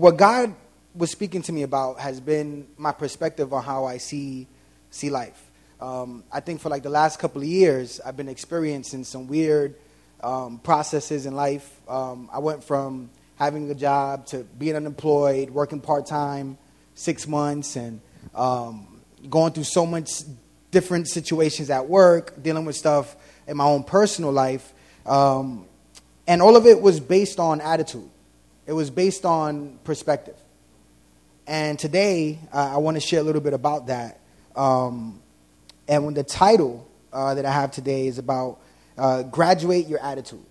what God was speaking to me about has been my perspective on how I see see life. Um, I think for like the last couple of years, I've been experiencing some weird um, processes in life. Um, I went from having a job to being unemployed, working part time, six months, and um, going through so much different situations at work, dealing with stuff in my own personal life. Um, and all of it was based on attitude, it was based on perspective. And today, uh, I want to share a little bit about that. Um, and when the title uh, that I have today is about uh, graduate your attitude.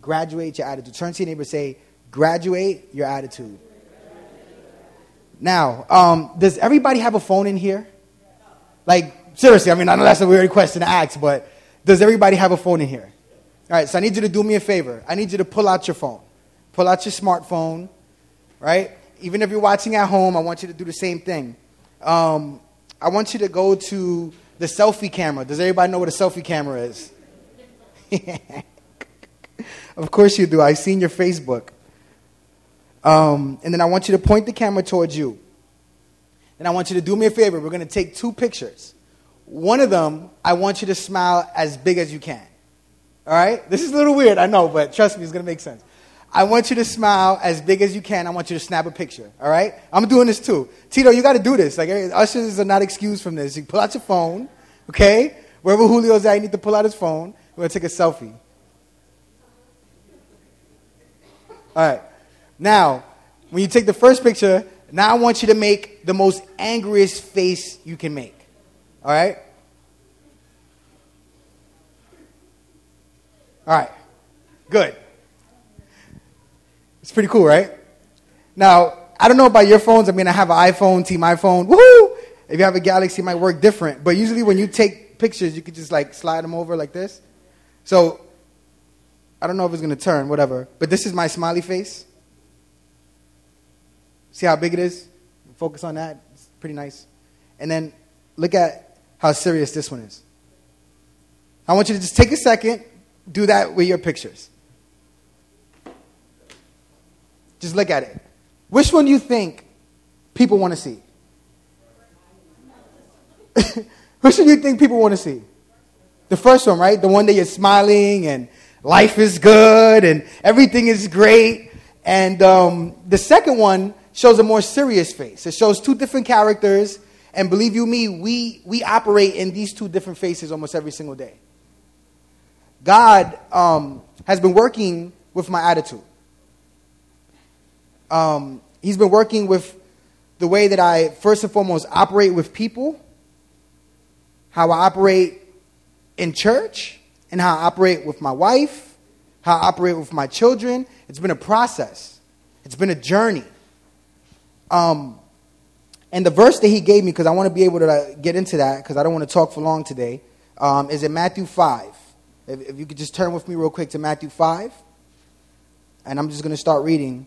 Graduate your attitude. Turn to your neighbor say, graduate your attitude. Now, um, does everybody have a phone in here? Like, seriously, I mean, I know that's a weird question to ask, but does everybody have a phone in here? All right, so I need you to do me a favor. I need you to pull out your phone. Pull out your smartphone, right? Even if you're watching at home, I want you to do the same thing. Um, I want you to go to the selfie camera. Does everybody know what a selfie camera is? of course you do. I've seen your Facebook. Um, and then I want you to point the camera towards you. And I want you to do me a favor. We're going to take two pictures. One of them, I want you to smile as big as you can. All right? This is a little weird, I know, but trust me, it's going to make sense. I want you to smile as big as you can. I want you to snap a picture. All right? I'm doing this too. Tito, you got to do this. Like, eh, ushers are not excused from this. You pull out your phone, okay? Wherever Julio's at, you need to pull out his phone. We're to take a selfie. All right. Now, when you take the first picture, now I want you to make the most angriest face you can make. All right? All right. Good. It's pretty cool, right? Now, I don't know about your phones. I mean, I have an iPhone, Team iPhone. Woohoo! If you have a Galaxy, it might work different. But usually, when you take pictures, you could just like slide them over like this. So, I don't know if it's going to turn, whatever. But this is my smiley face. See how big it is? Focus on that. It's pretty nice. And then look at how serious this one is. I want you to just take a second, do that with your pictures. Just look at it. Which one do you think people want to see? Which one do you think people want to see? The first one, right? The one that you're smiling and life is good and everything is great. And um, the second one shows a more serious face. It shows two different characters, and believe you me, we, we operate in these two different faces almost every single day. God um, has been working with my attitude. Um, he's been working with the way that I, first and foremost, operate with people, how I operate in church, and how I operate with my wife, how I operate with my children. It's been a process, it's been a journey. Um, and the verse that he gave me, because I want to be able to uh, get into that, because I don't want to talk for long today, um, is in Matthew 5. If, if you could just turn with me real quick to Matthew 5. And I'm just going to start reading.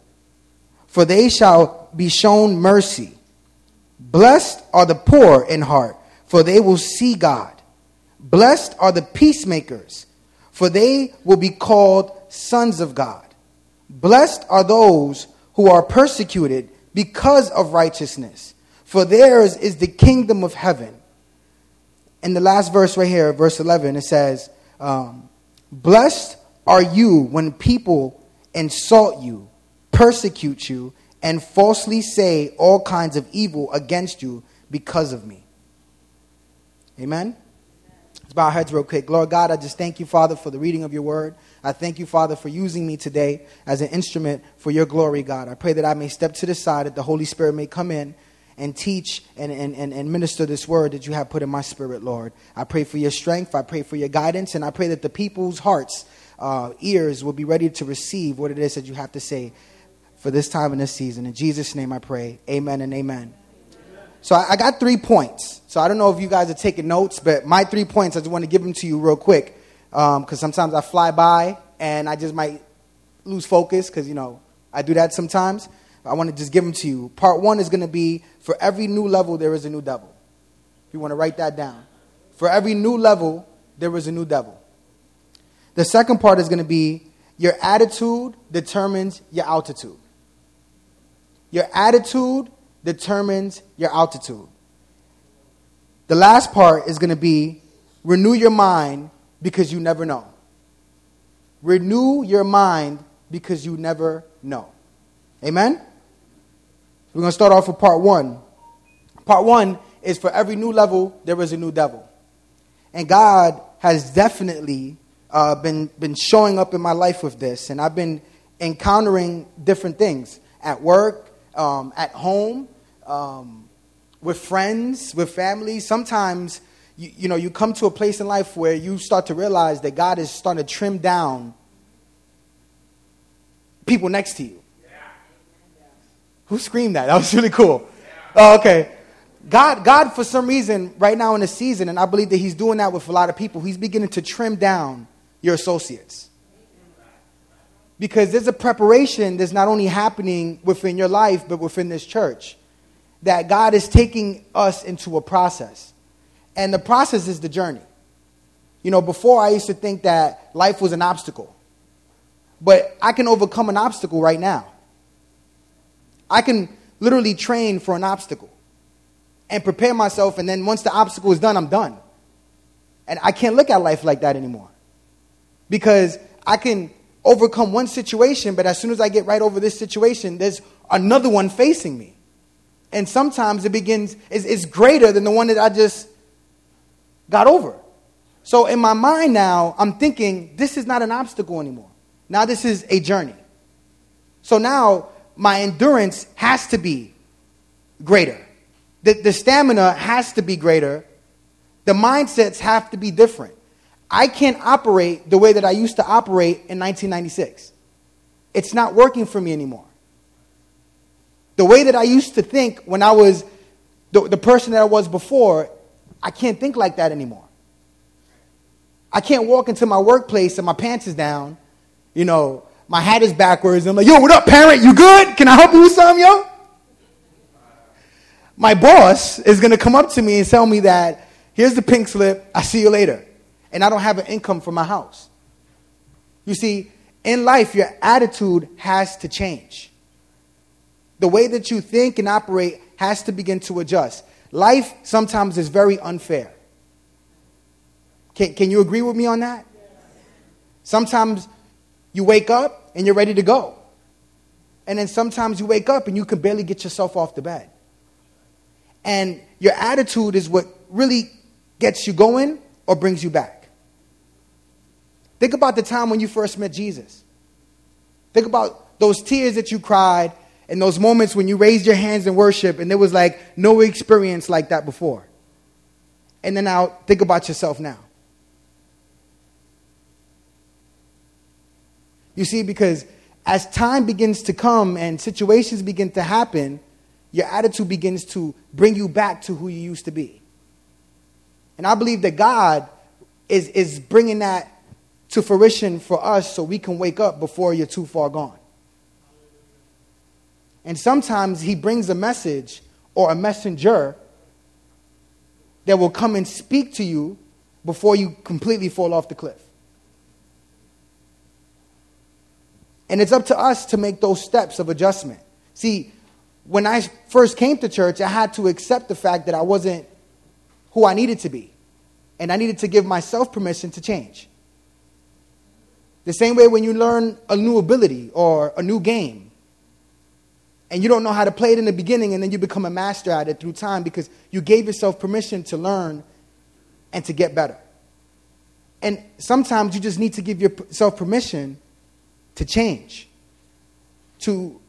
for they shall be shown mercy. Blessed are the poor in heart, for they will see God. Blessed are the peacemakers, for they will be called sons of God. Blessed are those who are persecuted because of righteousness, for theirs is the kingdom of heaven. In the last verse right here, verse 11, it says, um, Blessed are you when people insult you, persecute you, and falsely say all kinds of evil against you because of me. Amen? Let's bow our heads real quick. Lord God, I just thank you, Father, for the reading of your word. I thank you, Father, for using me today as an instrument for your glory, God. I pray that I may step to the side, that the Holy Spirit may come in and teach and, and, and, and minister this word that you have put in my spirit, Lord. I pray for your strength. I pray for your guidance. And I pray that the people's hearts, uh, ears will be ready to receive what it is that you have to say. For this time and this season. In Jesus' name I pray. Amen and amen. So I, I got three points. So I don't know if you guys are taking notes, but my three points, I just want to give them to you real quick. Because um, sometimes I fly by and I just might lose focus because, you know, I do that sometimes. I want to just give them to you. Part one is going to be for every new level, there is a new devil. If you want to write that down. For every new level, there is a new devil. The second part is going to be your attitude determines your altitude. Your attitude determines your altitude. The last part is going to be renew your mind because you never know. Renew your mind because you never know. Amen? We're going to start off with part one. Part one is for every new level, there is a new devil. And God has definitely uh, been, been showing up in my life with this. And I've been encountering different things at work, um, at home, um, with friends, with family. Sometimes, you, you know, you come to a place in life where you start to realize that God is starting to trim down people next to you. Yeah. Who screamed that? That was really cool. Yeah. Oh, okay. God, God, for some reason, right now in the season, and I believe that He's doing that with a lot of people, He's beginning to trim down your associates. Because there's a preparation that's not only happening within your life, but within this church. That God is taking us into a process. And the process is the journey. You know, before I used to think that life was an obstacle. But I can overcome an obstacle right now. I can literally train for an obstacle and prepare myself, and then once the obstacle is done, I'm done. And I can't look at life like that anymore. Because I can overcome one situation, but as soon as I get right over this situation, there's another one facing me. And sometimes it begins, is, is greater than the one that I just got over. So in my mind now, I'm thinking, this is not an obstacle anymore. Now this is a journey. So now my endurance has to be greater. The, the stamina has to be greater. The mindsets have to be different. I can't operate the way that I used to operate in 1996. It's not working for me anymore. The way that I used to think when I was the, the person that I was before, I can't think like that anymore. I can't walk into my workplace and my pants is down, you know, my hat is backwards. I'm like, yo, what up, parent? You good? Can I help you with something, yo? My boss is going to come up to me and tell me that, here's the pink slip, I'll see you later and I don't have an income for my house. You see, in life, your attitude has to change. The way that you think and operate has to begin to adjust. Life sometimes is very unfair. Can, can you agree with me on that? Sometimes you wake up and you're ready to go. And then sometimes you wake up and you can barely get yourself off the bed. And your attitude is what really gets you going or brings you back. Think about the time when you first met Jesus. Think about those tears that you cried and those moments when you raised your hands in worship and there was like no experience like that before. And then now think about yourself now. You see, because as time begins to come and situations begin to happen, your attitude begins to bring you back to who you used to be. And I believe that God is, is bringing that to fruition for us so we can wake up before you're too far gone. And sometimes he brings a message or a messenger that will come and speak to you before you completely fall off the cliff. And it's up to us to make those steps of adjustment. See, when I first came to church, I had to accept the fact that I wasn't who I needed to be. And I needed to give myself permission to change. The same way when you learn a new ability or a new game and you don't know how to play it in the beginning and then you become a master at it through time because you gave yourself permission to learn and to get better. And sometimes you just need to give yourself permission to change, to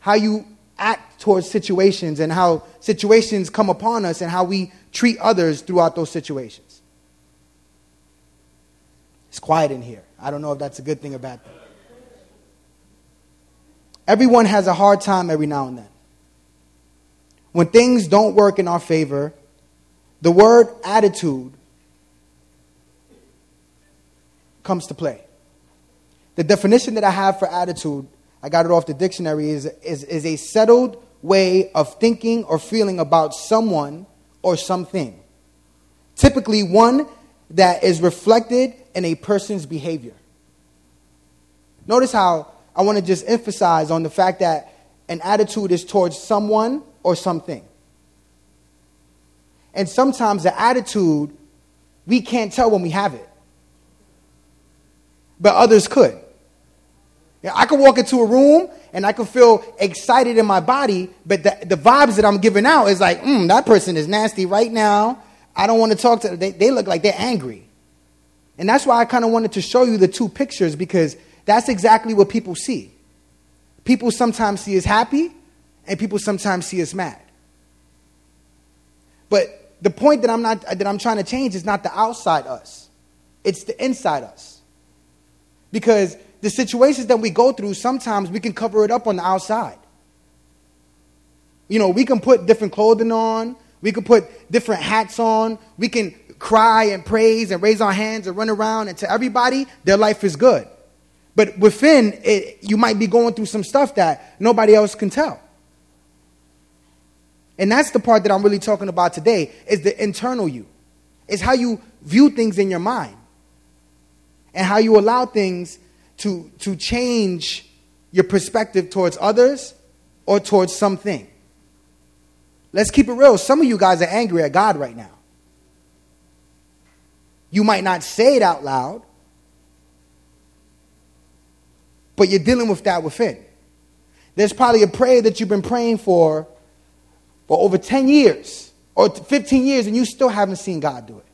how you act towards situations and how situations come upon us and how we treat others throughout those situations. It's quiet in here. I don't know if that's a good thing or bad thing. Everyone has a hard time every now and then. When things don't work in our favor, the word attitude comes to play. The definition that I have for attitude, I got it off the dictionary, is, is, is a settled way of thinking or feeling about someone or something. Typically, one that is reflected in a person's behavior. Notice how I want to just emphasize on the fact that an attitude is towards someone or something. And sometimes the attitude, we can't tell when we have it, but others could. I could walk into a room and I could feel excited in my body, but the, the vibes that I'm giving out is like, mm, that person is nasty right now. I don't want to talk to them. They, they look like they're angry. And that's why I kind of wanted to show you the two pictures because that's exactly what people see. People sometimes see us happy, and people sometimes see us mad. But the point that I'm not that I'm trying to change is not the outside us. It's the inside us. Because the situations that we go through, sometimes we can cover it up on the outside. You know, we can put different clothing on, we can put different hats on, we can cry and praise and raise our hands and run around, and to everybody, their life is good. But within it, you might be going through some stuff that nobody else can tell. And that's the part that I'm really talking about today is the internal you. It's how you view things in your mind. And how you allow things to, to change your perspective towards others or towards something. Let's keep it real. Some of you guys are angry at God right now. You might not say it out loud, but you're dealing with that within. There's probably a prayer that you've been praying for for over 10 years or 15 years and you still haven't seen God do it.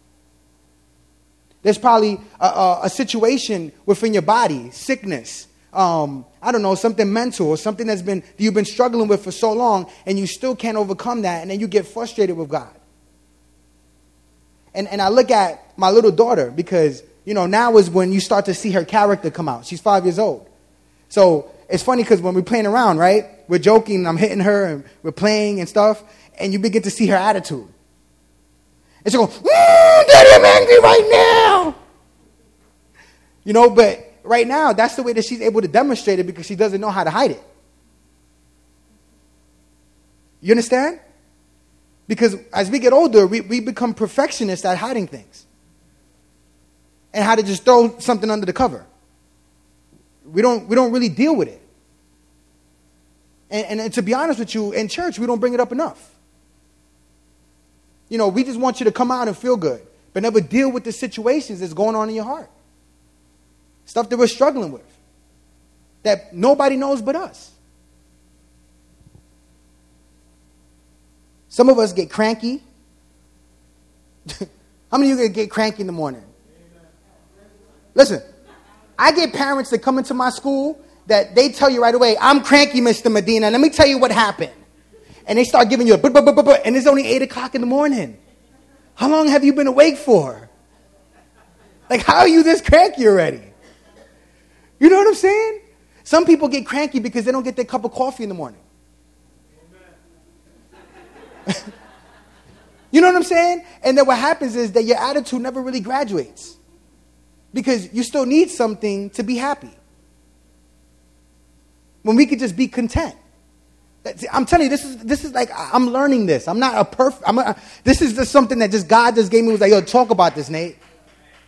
There's probably a, a, a situation within your body, sickness, um, I don't know, something mental or something that's been that you've been struggling with for so long, and you still can't overcome that, and then you get frustrated with God. And and I look at my little daughter because you know now is when you start to see her character come out. She's five years old, so it's funny because when we're playing around, right? We're joking, I'm hitting her, and we're playing and stuff, and you begin to see her attitude. And she goes, mm, Daddy, I'm angry right now. You know, but right now, that's the way that she's able to demonstrate it because she doesn't know how to hide it. You understand? Because as we get older, we, we become perfectionists at hiding things and how to just throw something under the cover. We don't, we don't really deal with it. And, and, and to be honest with you, in church, we don't bring it up enough. You know, we just want you to come out and feel good, but never deal with the situations that's going on in your heart. Stuff that we're struggling with that nobody knows but us. Some of us get cranky. How many of you get cranky in the morning? Listen, I get parents that come into my school that they tell you right away, I'm cranky, Mr. Medina. Let me tell you what happened and they start giving you a and it's only 8 o'clock in the morning. How long have you been awake for? Like, how are you this cranky already? You know what I'm saying? Some people get cranky because they don't get their cup of coffee in the morning. you know what I'm saying? And then what happens is that your attitude never really graduates because you still need something to be happy. When we could just be content. I'm telling you, this is this is like I'm learning this. I'm not a perfect. I'm a, this is just something that just God just gave me. Was like, yo, talk about this, Nate.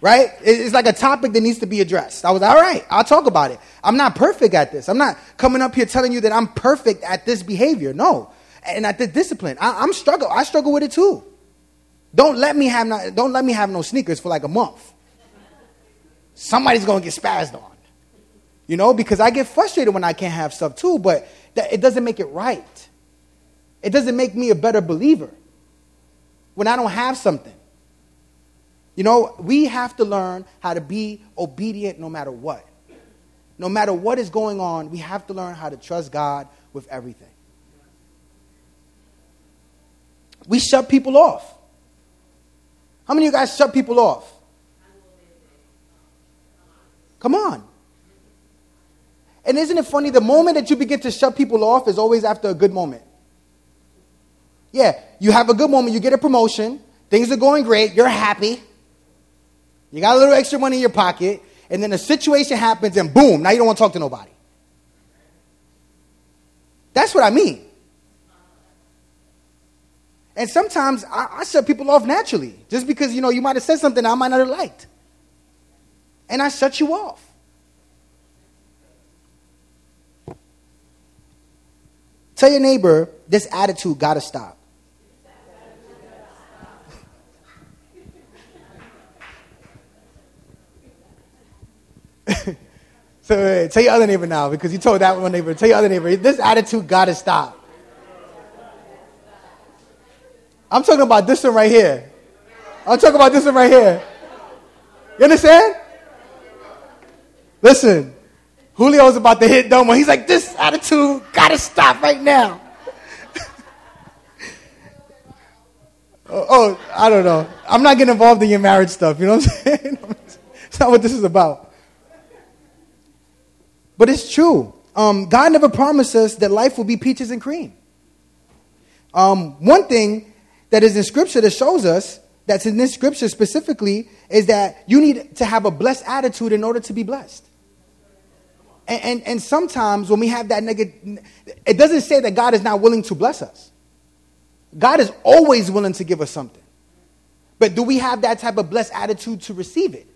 Right? It's like a topic that needs to be addressed. I was all right. I'll talk about it. I'm not perfect at this. I'm not coming up here telling you that I'm perfect at this behavior. No, and at this discipline, I, am struggle. I struggle with it too. Don't let me have not, Don't let me have no sneakers for like a month. Somebody's gonna get spazzed on. You know, because I get frustrated when I can't have stuff too. But that it doesn't make it right. It doesn't make me a better believer when I don't have something. You know, we have to learn how to be obedient no matter what. No matter what is going on, we have to learn how to trust God with everything. We shut people off. How many of you guys shut people off? Come on. And isn't it funny? The moment that you begin to shut people off is always after a good moment. Yeah, you have a good moment, you get a promotion, things are going great, you're happy, you got a little extra money in your pocket, and then a situation happens and boom, now you don't want to talk to nobody. That's what I mean. And sometimes I, I shut people off naturally, just because you know you might have said something I might not have liked, and I shut you off. Tell your neighbor this attitude got to stop. so uh, tell your other neighbor now because you told that one neighbor. Tell your other neighbor this attitude got to stop. I'm talking about this one right here. I'm talking about this one right here. You understand? Listen, Julio's about to hit Domo. He's like, this attitude got to stop right now. oh, oh, I don't know. I'm not getting involved in your marriage stuff. You know what I'm saying? it's not what this is about. But it's true. Um, God never promised us that life will be peaches and cream. Um, one thing that is in Scripture that shows us, that's in this Scripture specifically, is that you need to have a blessed attitude in order to be blessed. And, and, and sometimes when we have that negative, it doesn't say that God is not willing to bless us. God is always willing to give us something. But do we have that type of blessed attitude to receive it?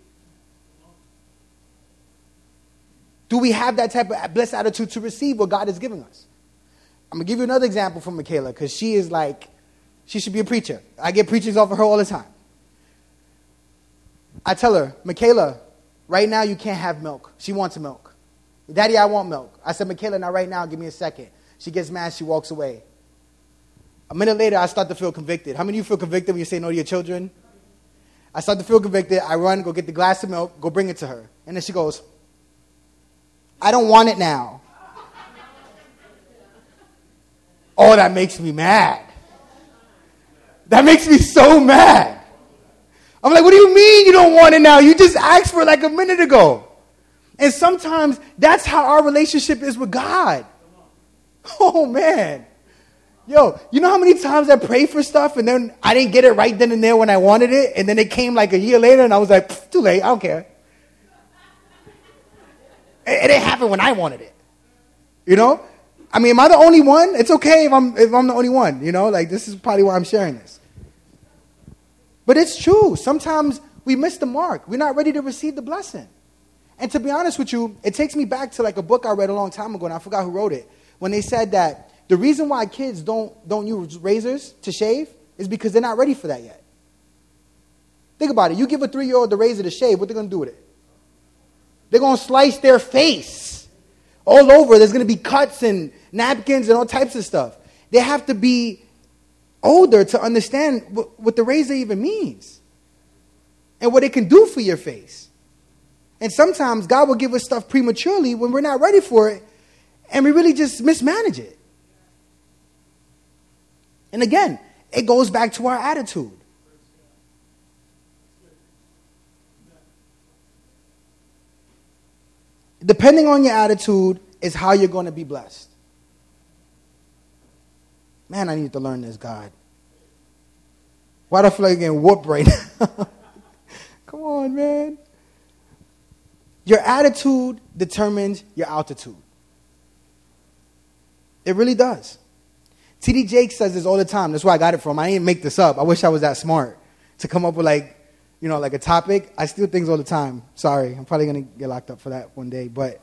Do we have that type of blessed attitude to receive what God is giving us? I'm gonna give you another example from Michaela because she is like, she should be a preacher. I get preachings off of her all the time. I tell her, Michaela, right now you can't have milk. She wants milk. Daddy, I want milk. I said, Michaela, now right now, give me a second. She gets mad, she walks away. A minute later, I start to feel convicted. How many of you feel convicted when you say no to your children? I start to feel convicted. I run, go get the glass of milk, go bring it to her. And then she goes, I don't want it now. Oh, that makes me mad. That makes me so mad. I'm like, what do you mean you don't want it now? You just asked for it like a minute ago. And sometimes that's how our relationship is with God. Oh, man. Yo, you know how many times I prayed for stuff and then I didn't get it right then and there when I wanted it, and then it came like a year later and I was like, too late, I don't care. It, it didn't happen when I wanted it. You know? I mean, am I the only one? It's okay if I'm, if I'm the only one, you know? Like, this is probably why I'm sharing this. But it's true. Sometimes we miss the mark. We're not ready to receive the blessing. And to be honest with you, it takes me back to like a book I read a long time ago, and I forgot who wrote it, when they said that the reason why kids don't, don't use razors to shave is because they're not ready for that yet. Think about it. You give a three year old the razor to shave, what they going to do with it? They're to slice their face all over. There's to be cuts and napkins and all types of stuff. They have to be older to understand what, what the razor even means and what it can do for your face. And sometimes God will give us stuff prematurely when we're not ready for it, and we really just mismanage it. And again, it goes back to our attitude. Depending on your attitude is how you're going to be blessed. Man, I need to learn this, God. Why do I feel like getting whooped right now? Come on, man. Your attitude determines your altitude. It really does. T.D. Jakes says this all the time. That's where I got it from. I didn't make this up. I wish I was that smart to come up with like, you know, like a topic. I steal things all the time. Sorry, I'm probably gonna get locked up for that one day. But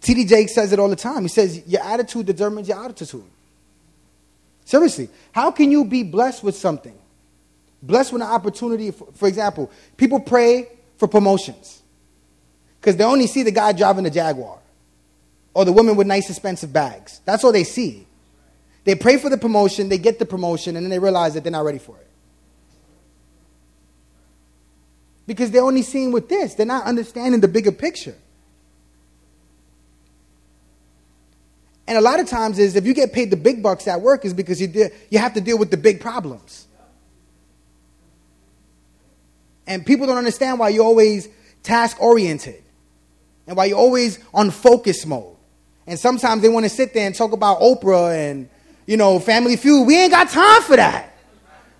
T.D. Jakes says it all the time. He says your attitude determines your altitude. Seriously, how can you be blessed with something? Blessed with an opportunity. For, for example, people pray for promotions because they only see the guy driving the Jaguar or the woman with nice expensive bags. That's all they see. They pray for the promotion, they get the promotion, and then they realize that they're not ready for it. Because they're only seeing with this, they're not understanding the bigger picture. And a lot of times is if you get paid the big bucks at work is because you, de- you have to deal with the big problems. And people don't understand why you're always task oriented. And why you're always on focus mode. And sometimes they want to sit there and talk about Oprah and, you know, Family Feud. We ain't got time for that.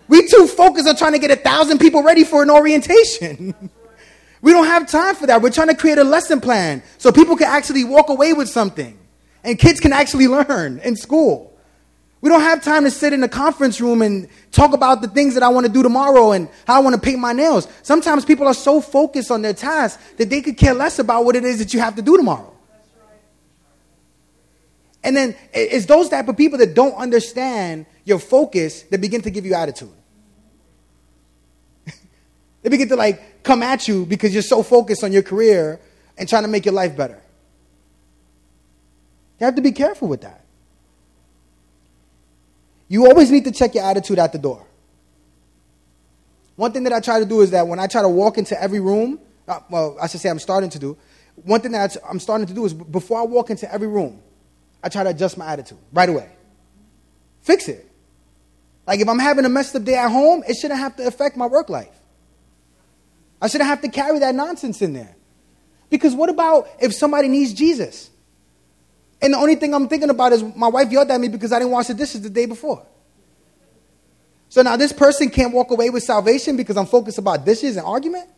We too focused on trying to get a thousand people ready for an orientation. we don't have time for that. We're trying to create a lesson plan so people can actually walk away with something and kids can actually learn in school. We don't have time to sit in a conference room and talk about the things that I want to do tomorrow and how I want to paint my nails. Sometimes people are so focused on their tasks that they could care less about what it is that you have to do tomorrow. And then it's those type of people that don't understand your focus that begin to give you attitude. they begin to like come at you because you're so focused on your career and trying to make your life better. You have to be careful with that. You always need to check your attitude at the door. One thing that I try to do is that when I try to walk into every room, uh, well, I should say I'm starting to do, one thing that I'm starting to do is before I walk into every room, I try to adjust my attitude right away. Fix it. Like if I'm having a messed up day at home, it shouldn't have to affect my work life. I shouldn't have to carry that nonsense in there. Because what about if somebody needs Jesus? And the only thing I'm thinking about is my wife yelled at me because I didn't wash the dishes the day before. So now this person can't walk away with salvation because I'm focused about dishes and argument?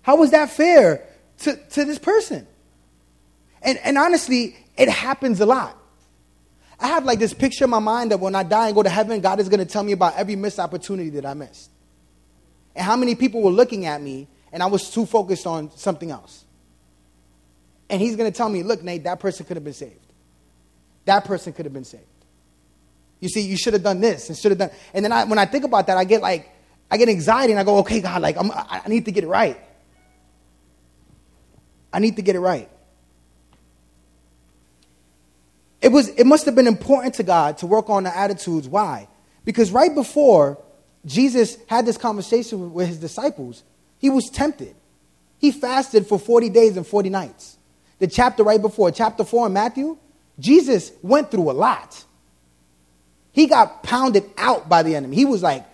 How is that fair to, to this person? And, and honestly, it happens a lot. I have like this picture in my mind that when I die and go to heaven, God is going to tell me about every missed opportunity that I missed. And how many people were looking at me and I was too focused on something else. And he's going to tell me, look, Nate, that person could have been saved. That person could have been saved. You see, you should have done this and should have done. And then I, when I think about that, I get like, I get anxiety and I go, okay, God, like, I'm, I need to get it right. I need to get it right. It, was, it must have been important to God to work on the attitudes. Why? Because right before Jesus had this conversation with his disciples, he was tempted. He fasted for 40 days and 40 nights the chapter right before, chapter 4 in Matthew, Jesus went through a lot. He got pounded out by the enemy. He was like,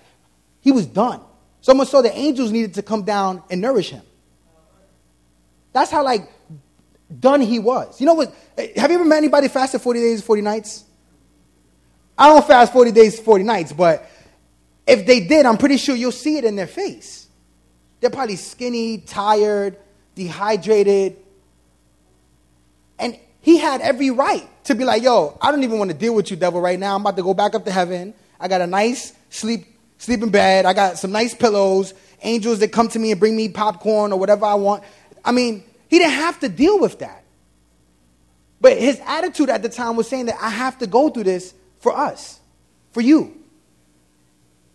he was done. So much so the angels needed to come down and nourish him. That's how like done he was. You know what? Have you ever met anybody fasted 40 days, 40 nights? I don't fast 40 days, 40 nights, but if they did, I'm pretty sure you'll see it in their face. They're probably skinny, tired, dehydrated, and he had every right to be like, yo, I don't even want to deal with you, devil, right now. I'm about to go back up to heaven. I got a nice sleep, sleeping bed. I got some nice pillows, angels that come to me and bring me popcorn or whatever I want. I mean, he didn't have to deal with that. But his attitude at the time was saying that I have to go through this for us, for you.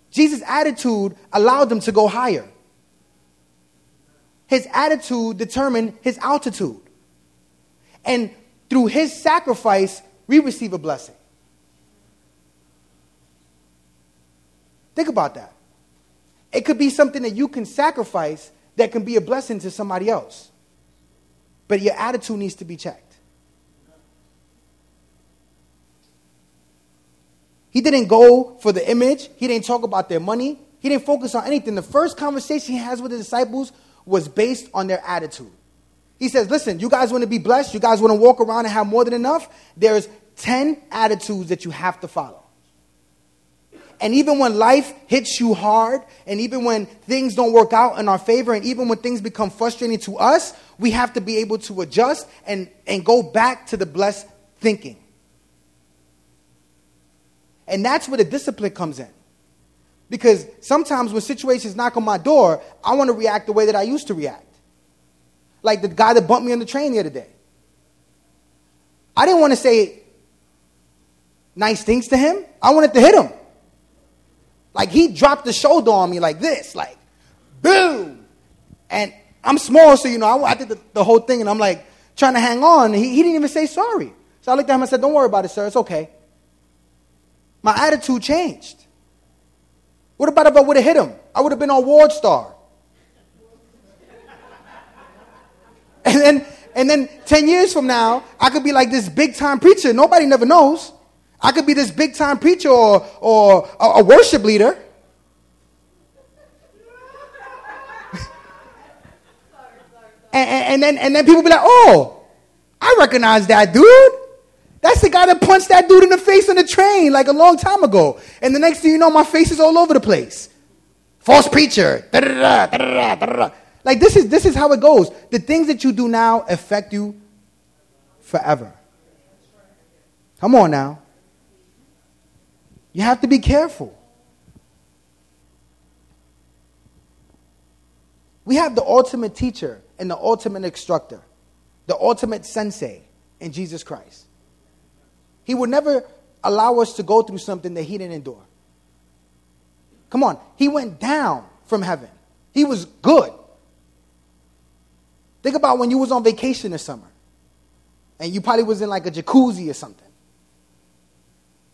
Jesus' attitude allowed them to go higher. His attitude determined his altitude. And through his sacrifice, we receive a blessing. Think about that. It could be something that you can sacrifice that can be a blessing to somebody else. But your attitude needs to be checked. He didn't go for the image, he didn't talk about their money, he didn't focus on anything. The first conversation he has with the disciples was based on their attitude. He says, listen, you guys want to be blessed? You guys want to walk around and have more than enough? There's 10 attitudes that you have to follow. And even when life hits you hard, and even when things don't work out in our favor, and even when things become frustrating to us, we have to be able to adjust and, and go back to the blessed thinking. And that's where the discipline comes in. Because sometimes when situations knock on my door, I want to react the way that I used to react like the guy that bumped me on the train the other day. I didn't want to say nice things to him. I wanted to hit him. Like he dropped the shoulder on me like this, like boom. And I'm small, so you know, I, I did the, the, whole thing, and I'm like trying to hang on. He, he didn't even say sorry. So I looked at him and said, Don't worry about it, sir. It's okay. My attitude changed. What about if I would have hit him? I would have been on WorldStar. And then, and then 10 years from now, I could be like this big time preacher. Nobody never knows. I could be this big time preacher or, or a, a worship leader. And, and, and then, and then people be like, oh, I recognize that dude. That's the guy that punched that dude in the face on the train like a long time ago. And the next thing you know, my face is all over the place. False preacher. Da-da-da, da-da-da. Like this is this is how it goes. The things that you do now affect you forever. Come on now. You have to be careful. We have the ultimate teacher and the ultimate instructor, the ultimate sensei in Jesus Christ. He would never allow us to go through something that he didn't endure. Come on, he went down from heaven. He was good. Think about when you was on vacation this summer and you probably was in like a jacuzzi or something.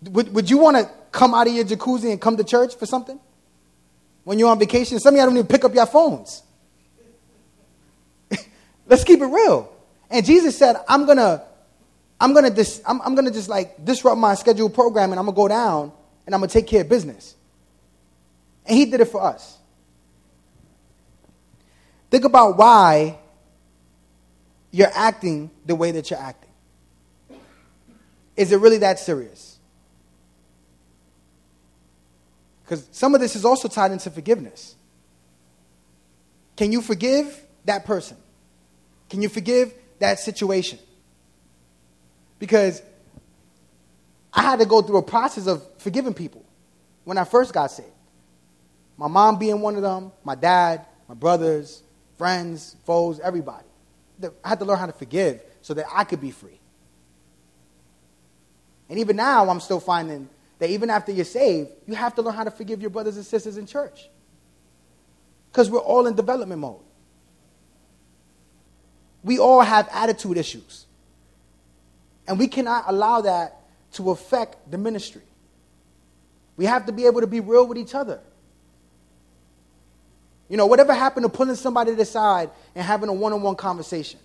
Would, would you want to come out of your jacuzzi and come to church for something? When you're on vacation, some of y'all don't even pick up your phones. Let's keep it real. And Jesus said, I'm gonna, I'm gonna dis, I'm, I'm gonna just like disrupt my scheduled program and I'm gonna go down and I'm gonna take care of business. And he did it for us. Think about why you're acting the way that you're acting. Is it really that serious? Because some of this is also tied into forgiveness. Can you forgive that person? Can you forgive that situation? Because I had to go through a process of forgiving people when I first got saved. My mom being one of them, my dad, my brothers, friends, foes, everybody. I had to learn how to forgive so that I could be free. And even now, I'm still finding that even after you're saved, you have to learn how to forgive your brothers and sisters in church. Because we're all in development mode. We all have attitude issues. And we cannot allow that to affect the ministry. We have to be able to be real with each other. You know, whatever happened to pulling somebody to the side and having a one on one conversation?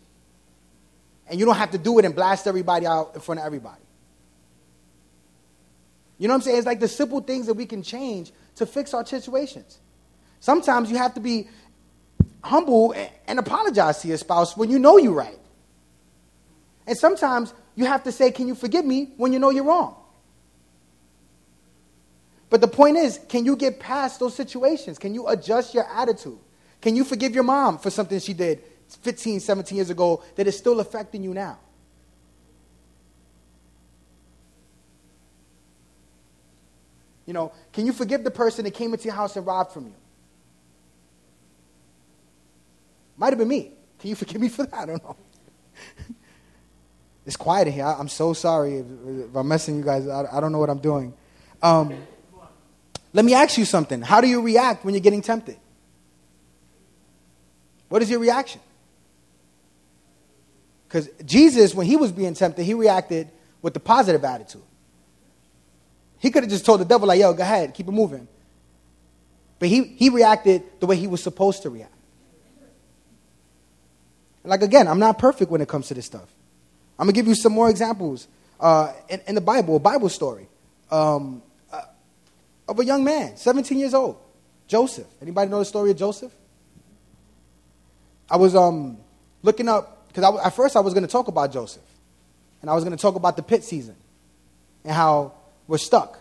And you don't have to do it and blast everybody out in front of everybody. You know what I'm saying? It's like the simple things that we can change to fix our situations. Sometimes you have to be humble and apologize to your spouse when you know you're right. And sometimes you have to say, Can you forgive me when you know you're wrong? But the point is, can you get past those situations? Can you adjust your attitude? Can you forgive your mom for something she did 15, 17 years ago that is still affecting you now? You know, can you forgive the person that came into your house and robbed from you? Might have been me. Can you forgive me for that? I don't know. it's quiet in here. I, am so sorry if, if, I'm messing you guys. I, I don't know what I'm doing. Um, let me ask you something. How do you react when you're getting tempted? What is your reaction? Because Jesus, when he was being tempted, he reacted with the positive attitude. He could have just told the devil, like, yo, go ahead, keep it moving. But he, he reacted the way he was supposed to react. Like, again, I'm not perfect when it comes to this stuff. I'm going to give you some more examples uh, in, in, the Bible, a Bible story um, of a young man, 17 years old, Joseph. Anybody know the story of Joseph? I was um, looking up, because at first I was going to talk about Joseph. And I was going to talk about the pit season and how we're stuck.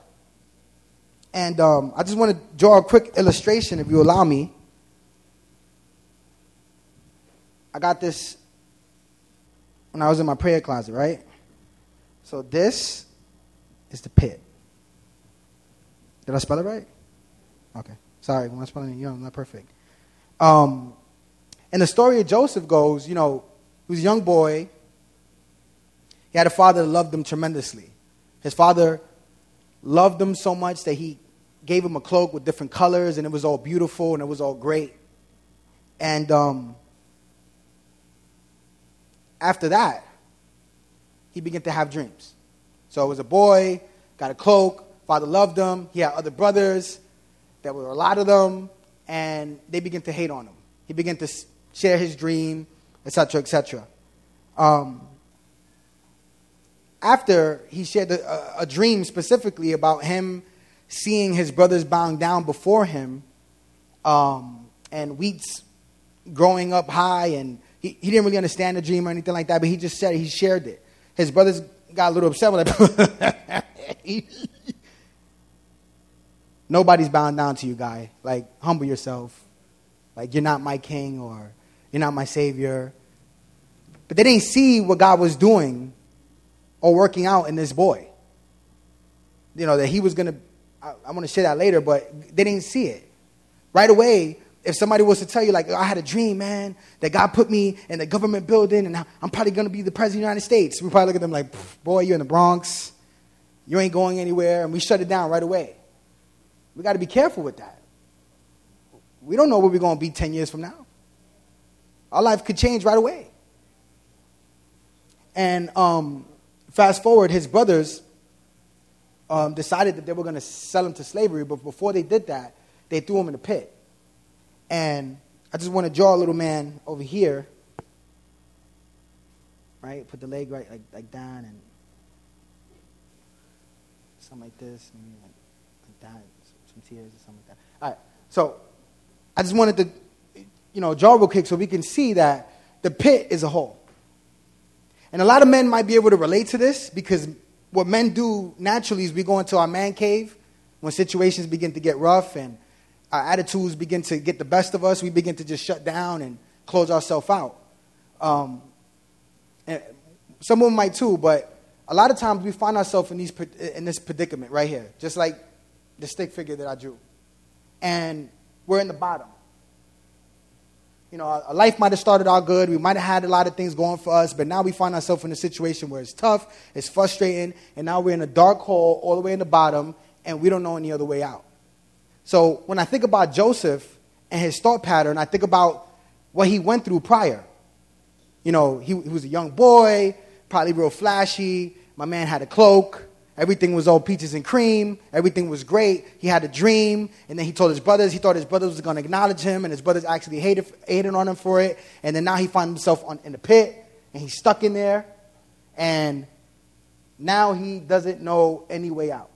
And um, I just want to draw a quick illustration, if you allow me. I got this when I was in my prayer closet, right? So this is the pit. Did I spell it right? Okay. Sorry, when I spelling it, you know, I'm not perfect. Um, and the story of Joseph goes, you know, he was a young boy. He had a father that loved him tremendously. His father loved him so much that he gave him a cloak with different colors, and it was all beautiful and it was all great. And um, after that, he began to have dreams. So it was a boy, got a cloak, father loved him, he had other brothers, there were a lot of them, and they began to hate on him. He began to share his dream, etc., etc. Um, after he shared a, a, dream specifically about him seeing his brothers bowing down before him, um, and wheats growing up high, and he, he didn't really understand the dream or anything like that, but he just said it, he shared it. His brothers got a little upset with like, Nobody's bowing down to you, guy. Like, humble yourself. Like, you're not my king or you're not my savior. But they didn't see what God was doing or working out in this boy. You know, that he was going to, I'm going to share that later, but they didn't see it. Right away, if somebody was to tell you, like, oh, I had a dream, man, that God put me in the government building and I'm probably going to be the president of the United States, we probably look at them like, boy, you're in the Bronx. You ain't going anywhere. And we shut it down right away. We got to be careful with that. We don't know where we're going to be 10 years from now. Our life could change right away. And um, fast forward, his brothers um, decided that they were going to sell him to slavery, but before they did that, they threw him in a pit. And I just want to draw a little man over here, right? Put the leg right like, like down and something like this, maybe like, like that, tears or something like that. All right, so I just wanted to, you know, draw real quick so we can see that the pit is a hole. And a lot of men might be able to relate to this because what men do naturally is we go into our man cave when situations begin to get rough and our attitudes begin to get the best of us. We begin to just shut down and close ourselves out. Um, and some of them might too, but a lot of times we find ourselves in, these, in this predicament right here, just like the stick figure that I drew. And we're in the bottom. You know, our life might have started out good. We might have had a lot of things going for us, but now we find ourselves in a situation where it's tough, it's frustrating, and now we're in a dark hole all the way in the bottom, and we don't know any other way out. So when I think about Joseph and his thought pattern, I think about what he went through prior. You know, he, he was a young boy, probably real flashy. My man had a cloak. Everything was all peaches and cream. Everything was great. He had a dream, and then he told his brothers. He thought his brothers was going to acknowledge him, and his brothers actually hated, hated on him for it. And then now he finds himself on, in the pit, and he's stuck in there, and now he doesn't know any way out.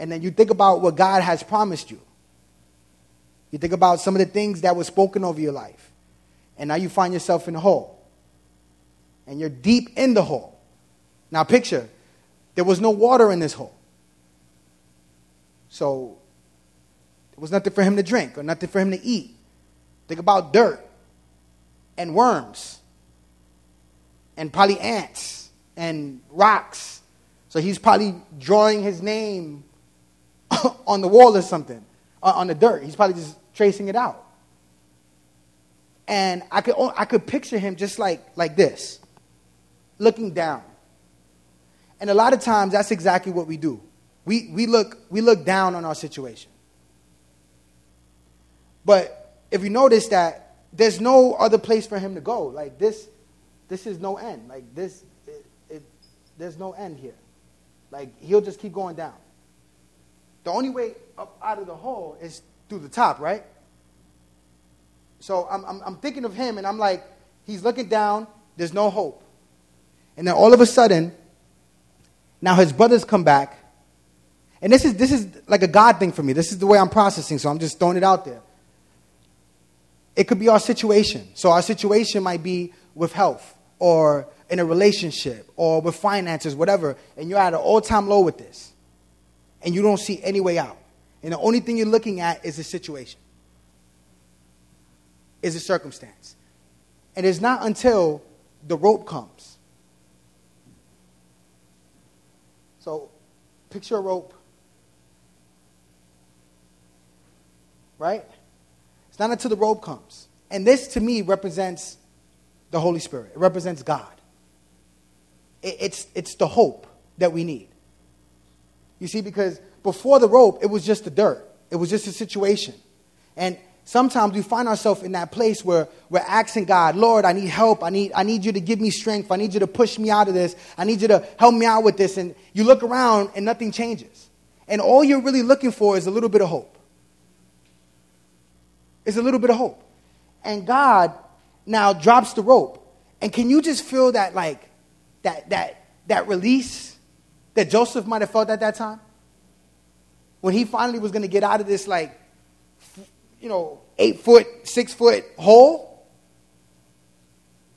And then you think about what God has promised you. You think about some of the things that were spoken over your life, and now you find yourself in a hole, and you're deep in the hole. Now picture there was no water in this hole. So there was nothing for him to drink or nothing for him to eat. Think about dirt and worms and probably ants and rocks. So he's probably drawing his name on the wall or something, uh, on the dirt. He's probably just tracing it out. And I could, I could picture him just like, like this, looking down. And a lot of times, that's exactly what we do. We, we, look, we look down on our situation. But if you notice that there's no other place for him to go, like this, this is no end. Like this, it, it, there's no end here. Like he'll just keep going down. The only way up out of the hole is through the top, right? So I'm, I'm, I'm thinking of him and I'm like, he's looking down, there's no hope. And then all of a sudden, now his brothers come back. And this is, this is like a God thing for me. This is the way I'm processing, so I'm just throwing it out there. It could be our situation. So our situation might be with health or in a relationship or with finances, whatever, and you're at an all time low with this. And you don't see any way out. And the only thing you're looking at is the situation, is the circumstance. And it's not until the rope comes So picture a rope. Right? It's not until the rope comes. And this to me represents the Holy Spirit, it represents God. it's, it's the hope that we need. You see, because before the rope, it was just the dirt, it was just a situation. And sometimes we find ourselves in that place where we're asking God, Lord, I need help. I need, I need you to give me strength. I need you to push me out of this. I need you to help me out with this. And you look around and nothing changes. And all you're really looking for is a little bit of hope. It's a little bit of hope. And God now drops the rope. And can you just feel that, like, that, that, that release that Joseph might have felt at that time? When he finally was going to get out of this, like, you know, eight foot, six foot hole.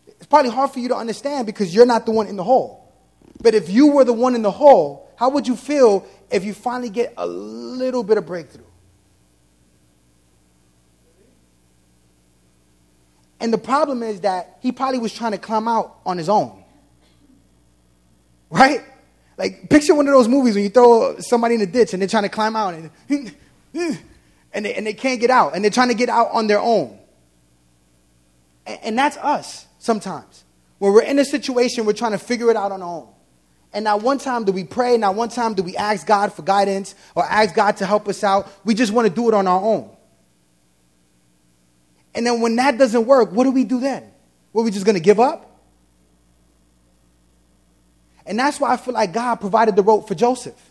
it's probably hard for you to understand because you're not the one in the hole. But if you were the one in the hole, how would you feel if you finally get a little bit of breakthrough? And the problem is that he probably was trying to climb out on his own. Right? Like, picture one of those movies when you throw somebody in a ditch and they're trying to climb out and, and, they, and they can't get out and they're trying to get out on their own. And, and that's us sometimes. When we're in a situation, we're trying to figure it out on our own. And not one time do we pray, not one time do we ask God for guidance or ask God to help us out. We just want to do it on our own. And then when that doesn't work, what do we do then? Were we just going to give up? And that's why I feel like God provided the rope for Joseph.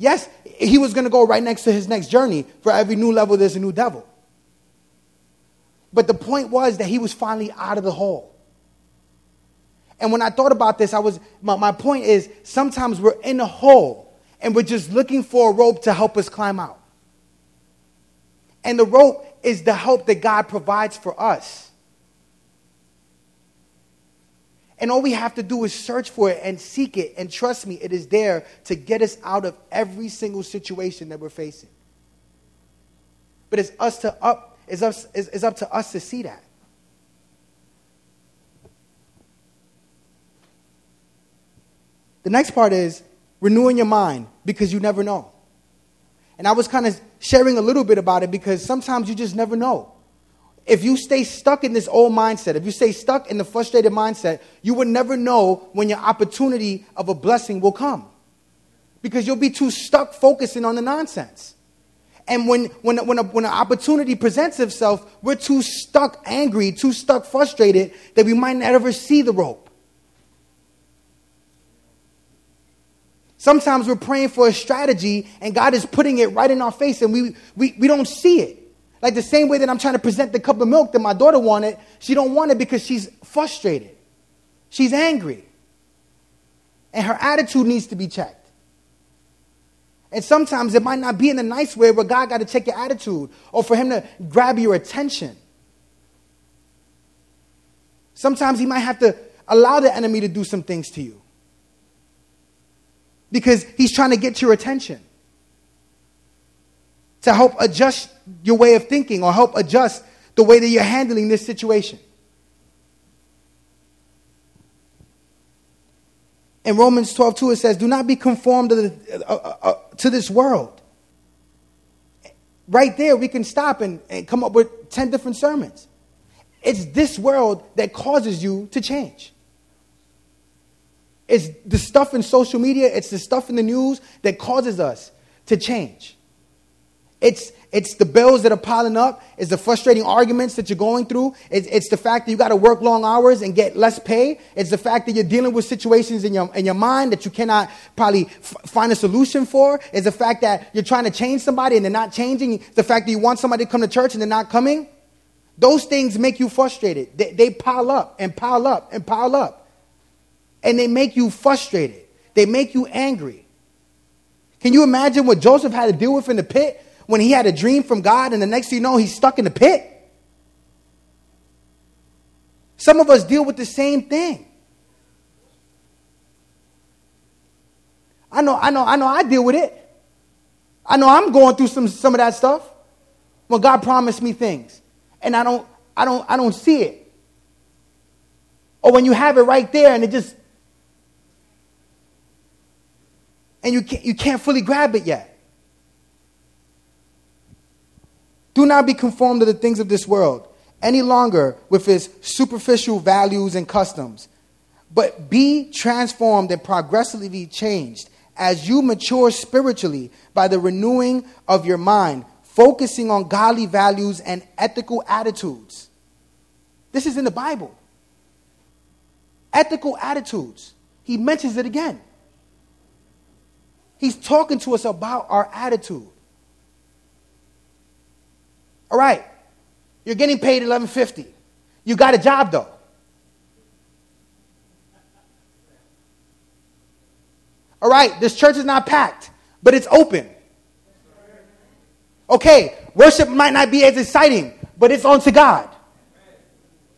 Yes, he was going to go right next to his next journey. For every new level, there's a new devil. But the point was that he was finally out of the hole. And when I thought about this, I was my, my point is sometimes we're in a hole and we're just looking for a rope to help us climb out. And the rope is the help that God provides for us. And all we have to do is search for it and seek it. And trust me, it is there to get us out of every single situation that we're facing. But it's us to up, it's, us, it's, it's up to us to see that. The next part is renewing your mind because you never know. And I was kind of sharing a little bit about it because sometimes you just never know. If you stay stuck in this old mindset, if you stay stuck in the frustrated mindset, you will never know when your opportunity of a blessing will come. Because you'll be too stuck focusing on the nonsense. And when, when, when, a, when an opportunity presents itself, we're too stuck angry, too stuck frustrated that we might not ever see the rope. Sometimes we're praying for a strategy and God is putting it right in our face and we, we, we don't see it. Like the same way that I'm trying to present the cup of milk that my daughter wanted, she don't want it because she's frustrated. She's angry. And her attitude needs to be checked. And sometimes it might not be in a nice way, where God got to check your attitude or for him to grab your attention. Sometimes he might have to allow the enemy to do some things to you because he's trying to get your attention to help adjust your way of thinking or help adjust the way that you're handling this situation. In Romans 12, 2, it says, Do not be conformed to, the, uh, uh, uh, to this world. Right there, we can stop and, and come up with 10 different sermons. It's this world that causes you to change. It's the stuff in social media, it's the stuff in the news that causes us to change. It's, it's the bills that are piling up. It's the frustrating arguments that you're going through. It's, it's the fact that you got to work long hours and get less pay. It's the fact that you're dealing with situations in your, in your mind that you cannot probably f- find a solution for. It's the fact that you're trying to change somebody and they're not changing. It's the fact that you want somebody to come to church and they're not coming. Those things make you frustrated. They, they pile up and pile up and pile up and they make you frustrated. They make you angry. Can you imagine what Joseph had to deal with in the pit when he had a dream from God and the next thing you know, he's stuck in the pit? Some of us deal with the same thing. I know, I know, I know I deal with it. I know I'm going through some, some of that stuff when God promised me things and I don't, I don't, I don't see it. Or when you have it right there and it just and you can't, you can't fully grab it yet. Do not be conformed to the things of this world any longer with its superficial values and customs, but be transformed and progressively changed as you mature spiritually by the renewing of your mind, focusing on godly values and ethical attitudes. This is in the Bible. Ethical attitudes. He mentions it again. He's talking to us about our attitude. All right. You're getting paid 1150. You got a job though. All right, this church is not packed, but it's open. Okay, worship might not be as exciting, but it's on to God.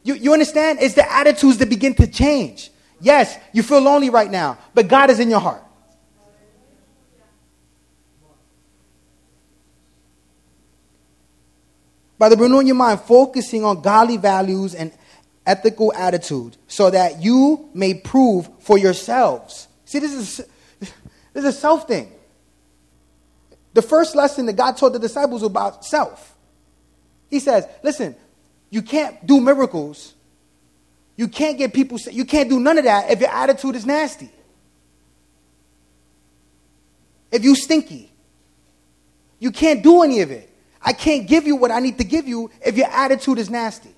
You, you understand? It's the attitudes that begin to change. Yes, you feel lonely right now, but God is in your heart. By the renewing your mind, focusing on godly values and ethical attitude, so that you may prove for yourselves. See, this is this is a self thing. The first lesson that God taught the disciples about self. He says, "Listen, you can't do miracles. You can't get people. You can't do none of that if your attitude is nasty. If you stinky, you can't do any of it." I can't give you what I need to give you if your attitude is nasty.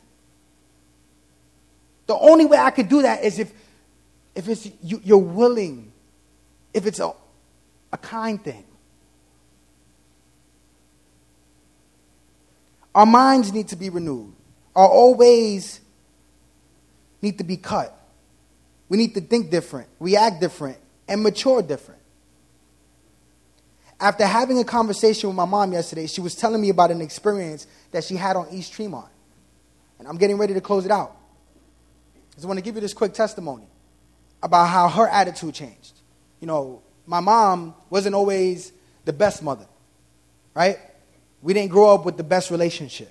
The only way I could do that is if, if it's, you, you're willing, if it's a, a kind thing. Our minds need to be renewed. Our old ways need to be cut. We need to think different, react different, and mature different. After having a conversation with my mom yesterday, she was telling me about an experience that she had on East Tremont. And I'm getting ready to close it out. I just want to give you this quick testimony about how her attitude changed. You know, my mom wasn't always the best mother, right? We didn't grow up with the best relationship.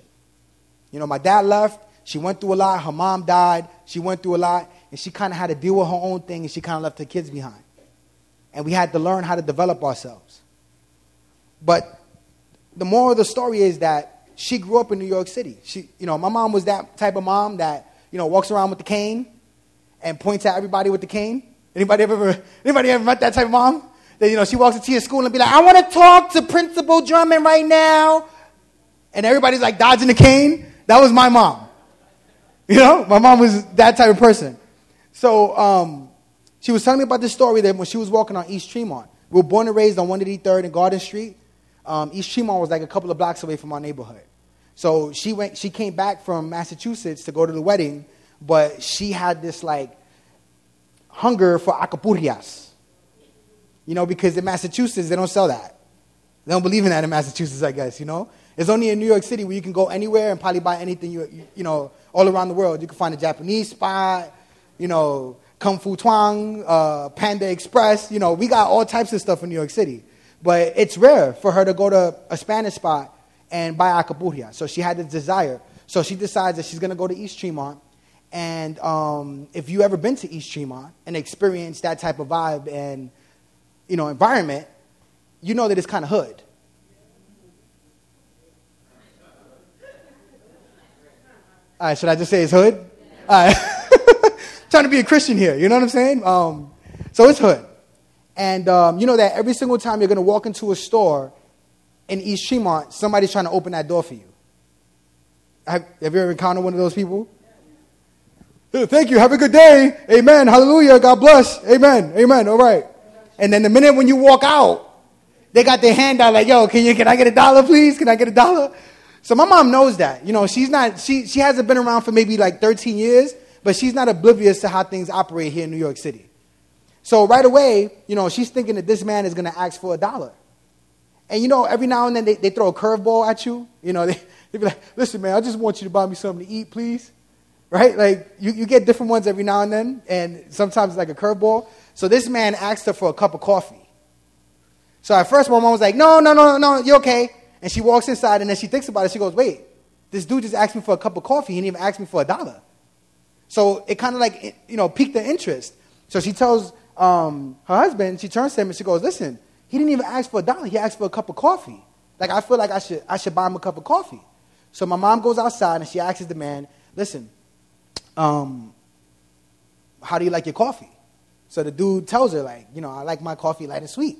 You know, my dad left, she went through a lot, her mom died, she went through a lot, and she kind of had to deal with her own thing, and she kind of left her kids behind. And we had to learn how to develop ourselves. But the moral of the story is that she grew up in New York City. She, you know, my mom was that type of mom that, you know, walks around with the cane and points at everybody with the cane. Anybody ever, anybody ever met that type of mom? That, you know, she walks into your school and be like, I want to talk to Principal Drummond right now. And everybody's like dodging the cane. That was my mom. You know, my mom was that type of person. So um, she was telling me about this story that when she was walking on East Tremont, we were born and raised on 183rd and Garden Street um, East Tremont was like a couple of blocks away from our neighborhood. So she went, she came back from Massachusetts to go to the wedding, but she had this like hunger for alcapurrias. You know, because in Massachusetts they don't sell that. They don't believe in that in Massachusetts, I guess. You know, it's only in New York City where you can go anywhere and probably buy anything you you, you know all around the world. You can find a Japanese spot, you know, Kung Fu Twang, uh, Panda Express. You know, we got all types of stuff in New York City. But it's rare for her to go to a Spanish spot and buy alcapurria. So she had this desire. So she decides that she's going to go to East Tremont. And um, if you ever been to East Tremont and experienced that type of vibe and you know environment, you know that it's kind of hood. All right, should I just say it's hood? All right. Trying to be a Christian here, you know what I'm saying? Um, so it's hood. And um, you know that every single time you're going to walk into a store in East Tremont, somebody's trying to open that door for you. Have, have you ever encountered one of those people? Thank you. Have a good day. Amen. Hallelujah. God bless. Amen. Amen. All right. And then the minute when you walk out, they got their hand out like, yo, can you can I get a dollar, please? Can I get a dollar? So my mom knows that. You know, she's not she she hasn't been around for maybe like 13 years, but she's not oblivious to how things operate here in New York City. So right away, you know, she's thinking that this man is going to ask for a dollar. And you know, every now and then they, they throw a curveball at you. You know, they, they be like, listen, man, I just want you to buy me something to eat, please. Right? Like, you, you get different ones every now and then, and sometimes like a curveball. So this man asked her for a cup of coffee. So at first, my mom was like, no, no, no, no, you're okay. And she walks inside, and then she thinks about it. She goes, wait, this dude just asked me for a cup of coffee. He didn't even ask me for a dollar. So it kind of like, you know, piqued the interest. So she tells um, her husband, she turns to him and she goes, Listen, he didn't even ask for a dollar. He asked for a cup of coffee. Like, I feel like I should, I should buy him a cup of coffee. So my mom goes outside and she asks the man, Listen, um, how do you like your coffee? So the dude tells her, like, you know, I like my coffee light and sweet.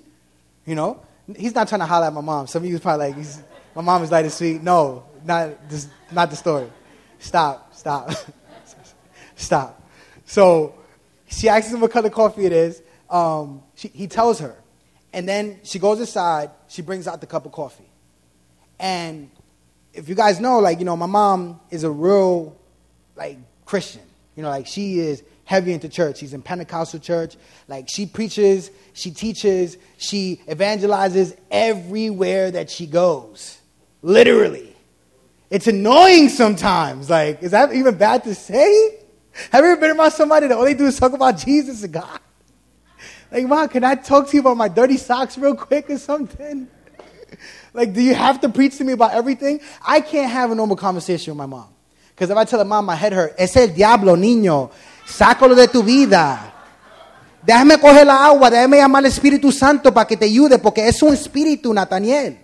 You know? He's not trying to holler at my mom. Some of you is probably like, my mom is light and sweet. No, not, this, not the story. Stop, stop, stop. So she asks him what color coffee it is. Um, she, he tells her. And then she goes aside. She brings out the cup of coffee. And if you guys know, like, you know, my mom is a real, like, Christian. You know, like, she is heavy into church. She's in Pentecostal church. Like, she preaches, she teaches, she evangelizes everywhere that she goes. Literally. It's annoying sometimes. Like, is that even bad to say? Have you ever been around somebody that all they do is talk about Jesus and God? Like, mom, can I talk to you about my dirty socks real quick or something? like, do you have to preach to me about everything? I can't have a normal conversation with my mom. Because if I tell her, mom, my head hurt, es el diablo, niño. Sácalo de tu vida. Déjame coger la agua, déjame llamar al Espíritu Santo para que te ayude, porque es un espíritu, Nathaniel.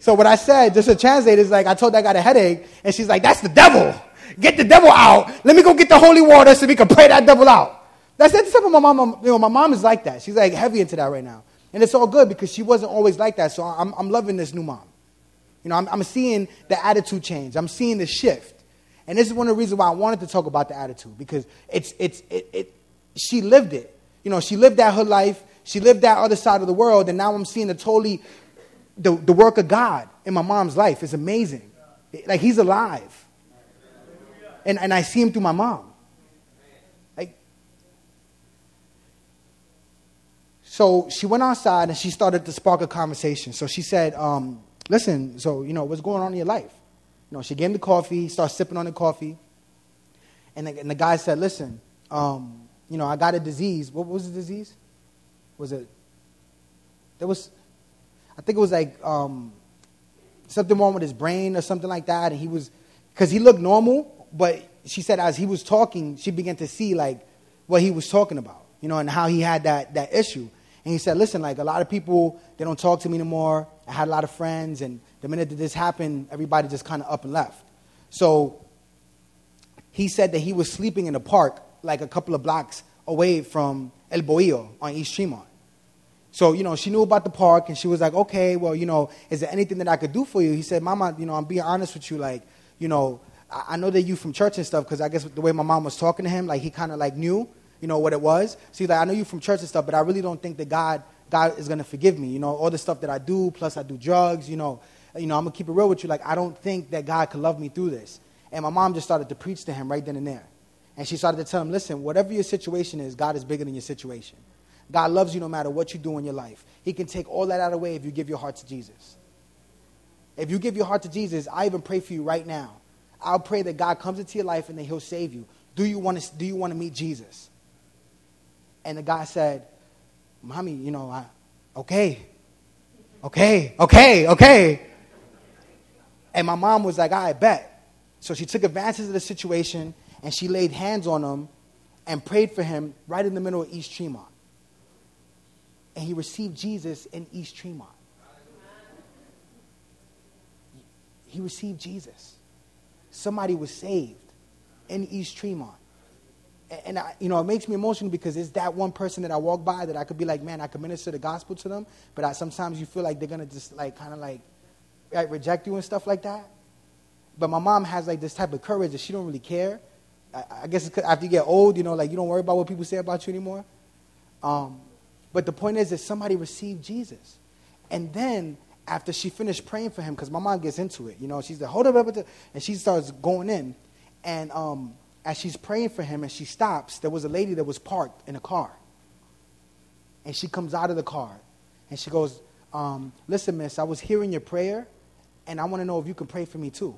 So what I said, just to translate, is like I told that I got a headache, and she's like, "That's the devil. Get the devil out. Let me go get the holy water so we can pray that devil out." That's that's something my mom. You know, my mom is like that. She's like heavy into that right now, and it's all good because she wasn't always like that. So I'm I'm loving this new mom. You know, I'm, I'm seeing the attitude change. I'm seeing the shift, and this is one of the reasons why I wanted to talk about the attitude because it's it's it, it she lived it. You know, she lived that her life. She lived that other side of the world, and now I'm seeing the totally the, the work of God in my mom's life It's amazing. Like he's alive. And, and I see him through my mom. So she went outside and she started to spark a conversation. So she said, um, Listen, so, you know, what's going on in your life? You know, she gave him the coffee, started sipping on the coffee. And the, and the guy said, Listen, um, you know, I got a disease. What was the disease? Was it? There was, I think it was like um, something wrong with his brain or something like that. And he was, because he looked normal, but she said as he was talking, she began to see like what he was talking about, you know, and how he had that, that issue. And he said, listen, like a lot of people, they don't talk to me anymore. I had a lot of friends, and the minute that this happened, everybody just kind of up and left. So he said that he was sleeping in a park like a couple of blocks away from El Bohío on East Tremont. So, you know, she knew about the park, and she was like, okay, well, you know, is there anything that I could do for you? He said, Mama, you know, I'm being honest with you, like, you know, I, know that you from church and stuff, because I guess the way my mom was talking to him, like, he kind of like knew you know, what it was. So he's like, I know you from church and stuff, but I really don't think that God, God is to forgive me. You know, all the stuff that I do, plus I do drugs, you know, you know, I'm to keep it real with you. Like, I don't think that God could love me through this. And my mom just started to preach to him right then and there. And she started to tell him, listen, whatever your situation is, God is bigger than your situation. God loves you no matter what you do in your life. He can take all that out of the way if you give your heart to Jesus. If you give your heart to Jesus, I even pray for you right now. I'll pray that God comes into your life and that He'll save you. Do you want to, do you want to meet Jesus? And the guy said, Mommy, you know, I, okay, okay, okay, okay. And my mom was like, I bet. So she took advantage of the situation and she laid hands on him and prayed for him right in the middle of East Tremont. And he received Jesus in East Tremont. He received Jesus. Somebody was saved in East Tremont and I, you know, it makes me emotional because it's that one person that I walk by that I could be like, man, I could minister the gospel to them, but I, sometimes you feel like they're gonna just like kind of like reject you and stuff like that. But my mom has like this type of courage that she don't really care. I, I guess after you get old, you know, like you don't worry about what people say about you anymore. Um, but the point is that somebody received Jesus, and then after she finished praying for him, because my mom gets into it, you know, she's like, hold up, and she starts going in, and um, as she's praying for him and she stops, there was a lady that was parked in a car. And she comes out of the car and she goes, um, Listen, miss, I was hearing your prayer and I want to know if you can pray for me too.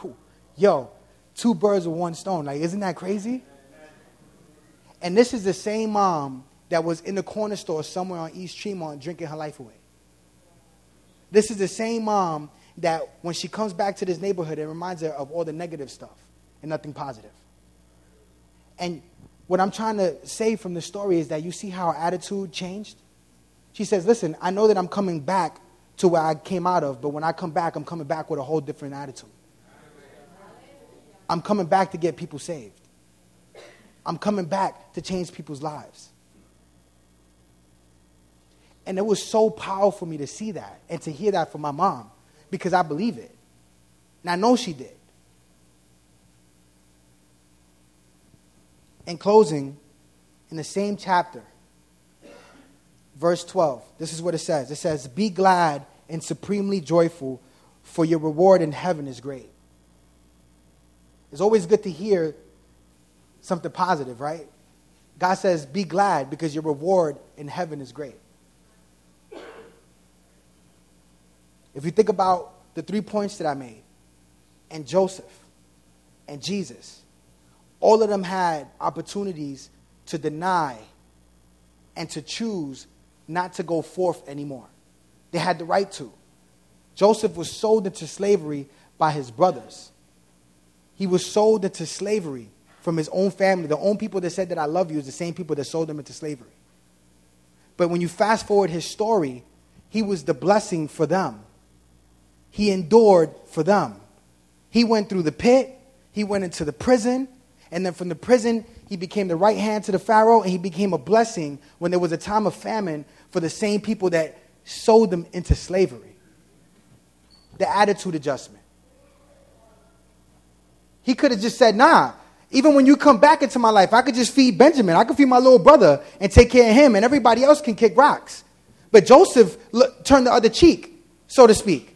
Whew. Yo, two birds with one stone. Like, isn't that crazy? And this is the same mom that was in the corner store somewhere on East Tremont drinking her life away. This is the same mom that when she comes back to this neighborhood, it reminds her of all the negative stuff and nothing positive. And what I'm trying to say from the story is that you see how her attitude changed? She says, Listen, I know that I'm coming back to where I came out of, but when I come back, I'm coming back with a whole different attitude. I'm coming back to get people saved. I'm coming back to change people's lives. And it was so powerful for me to see that and to hear that from my mom because I believe it. And I know she did. In closing, in the same chapter, verse 12, this is what it says it says, Be glad and supremely joyful, for your reward in heaven is great. It's always good to hear something positive, right? God says, Be glad because your reward in heaven is great. If you think about the three points that I made, and Joseph, and Jesus, all of them had opportunities to deny and to choose not to go forth anymore. They had the right to. Joseph was sold into slavery by his brothers. He was sold into slavery from his own family. The own people that said that I love you is the same people that sold him into slavery. But when you fast forward his story, he was the blessing for them. He endured for them. He went through the pit, he went into the prison, and then from the prison, he became the right hand to the Pharaoh, and he became a blessing when there was a time of famine for the same people that sold them into slavery. The attitude adjustment. He could have just said, nah, even when you come back into my life, I could just feed Benjamin. I could feed my little brother and take care of him, and everybody else can kick rocks. But Joseph look, turned the other cheek, so to speak.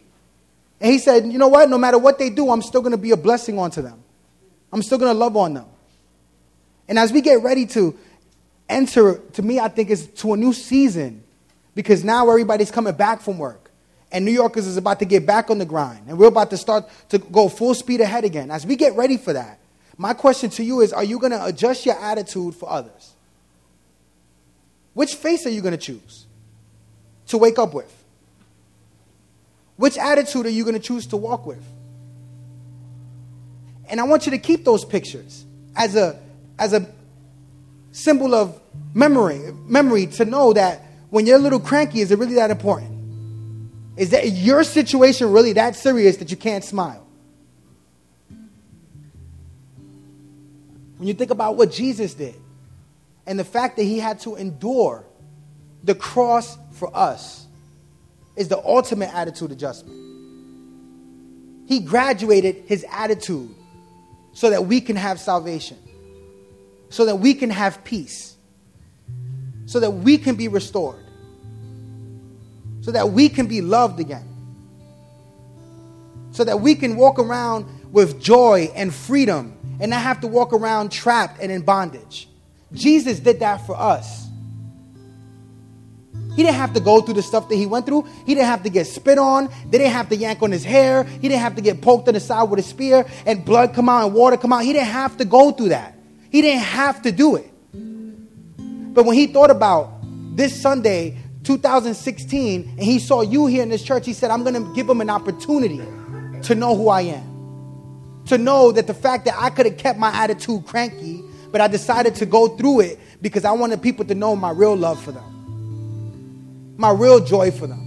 And he said, You know what? No matter what they do, I'm still going to be a blessing onto them. I'm still going to love on them. And as we get ready to enter, to me, I think it's to a new season because now everybody's coming back from work. And New Yorkers is about to get back on the grind. And we're about to start to go full speed ahead again. As we get ready for that, my question to you is Are you going to adjust your attitude for others? Which face are you going to choose to wake up with? Which attitude are you going to choose to walk with? And I want you to keep those pictures as a, as a symbol of memory, memory to know that when you're a little cranky, is it really that important? Is that your situation really that serious that you can't smile? When you think about what Jesus did and the fact that he had to endure the cross for us is the ultimate attitude adjustment. He graduated his attitude so that we can have salvation, so that we can have peace, so that we can be restored, so that we can be loved again, so that we can walk around with joy and freedom and not have to walk around trapped and in bondage. Jesus did that for us. He didn't have to go through the stuff that he went through. He didn't have to get spit on. They didn't have to yank on his hair. He didn't have to get poked in the side with a spear and blood come out and water come out. He didn't have to go through that. He didn't have to do it. But when he thought about this Sunday, 2016, and he saw you here in this church, he said, I'm going to give him an opportunity to know who I am. To know that the fact that I could have kept my attitude cranky, but I decided to go through it because I wanted people to know my real love for them my real joy for them.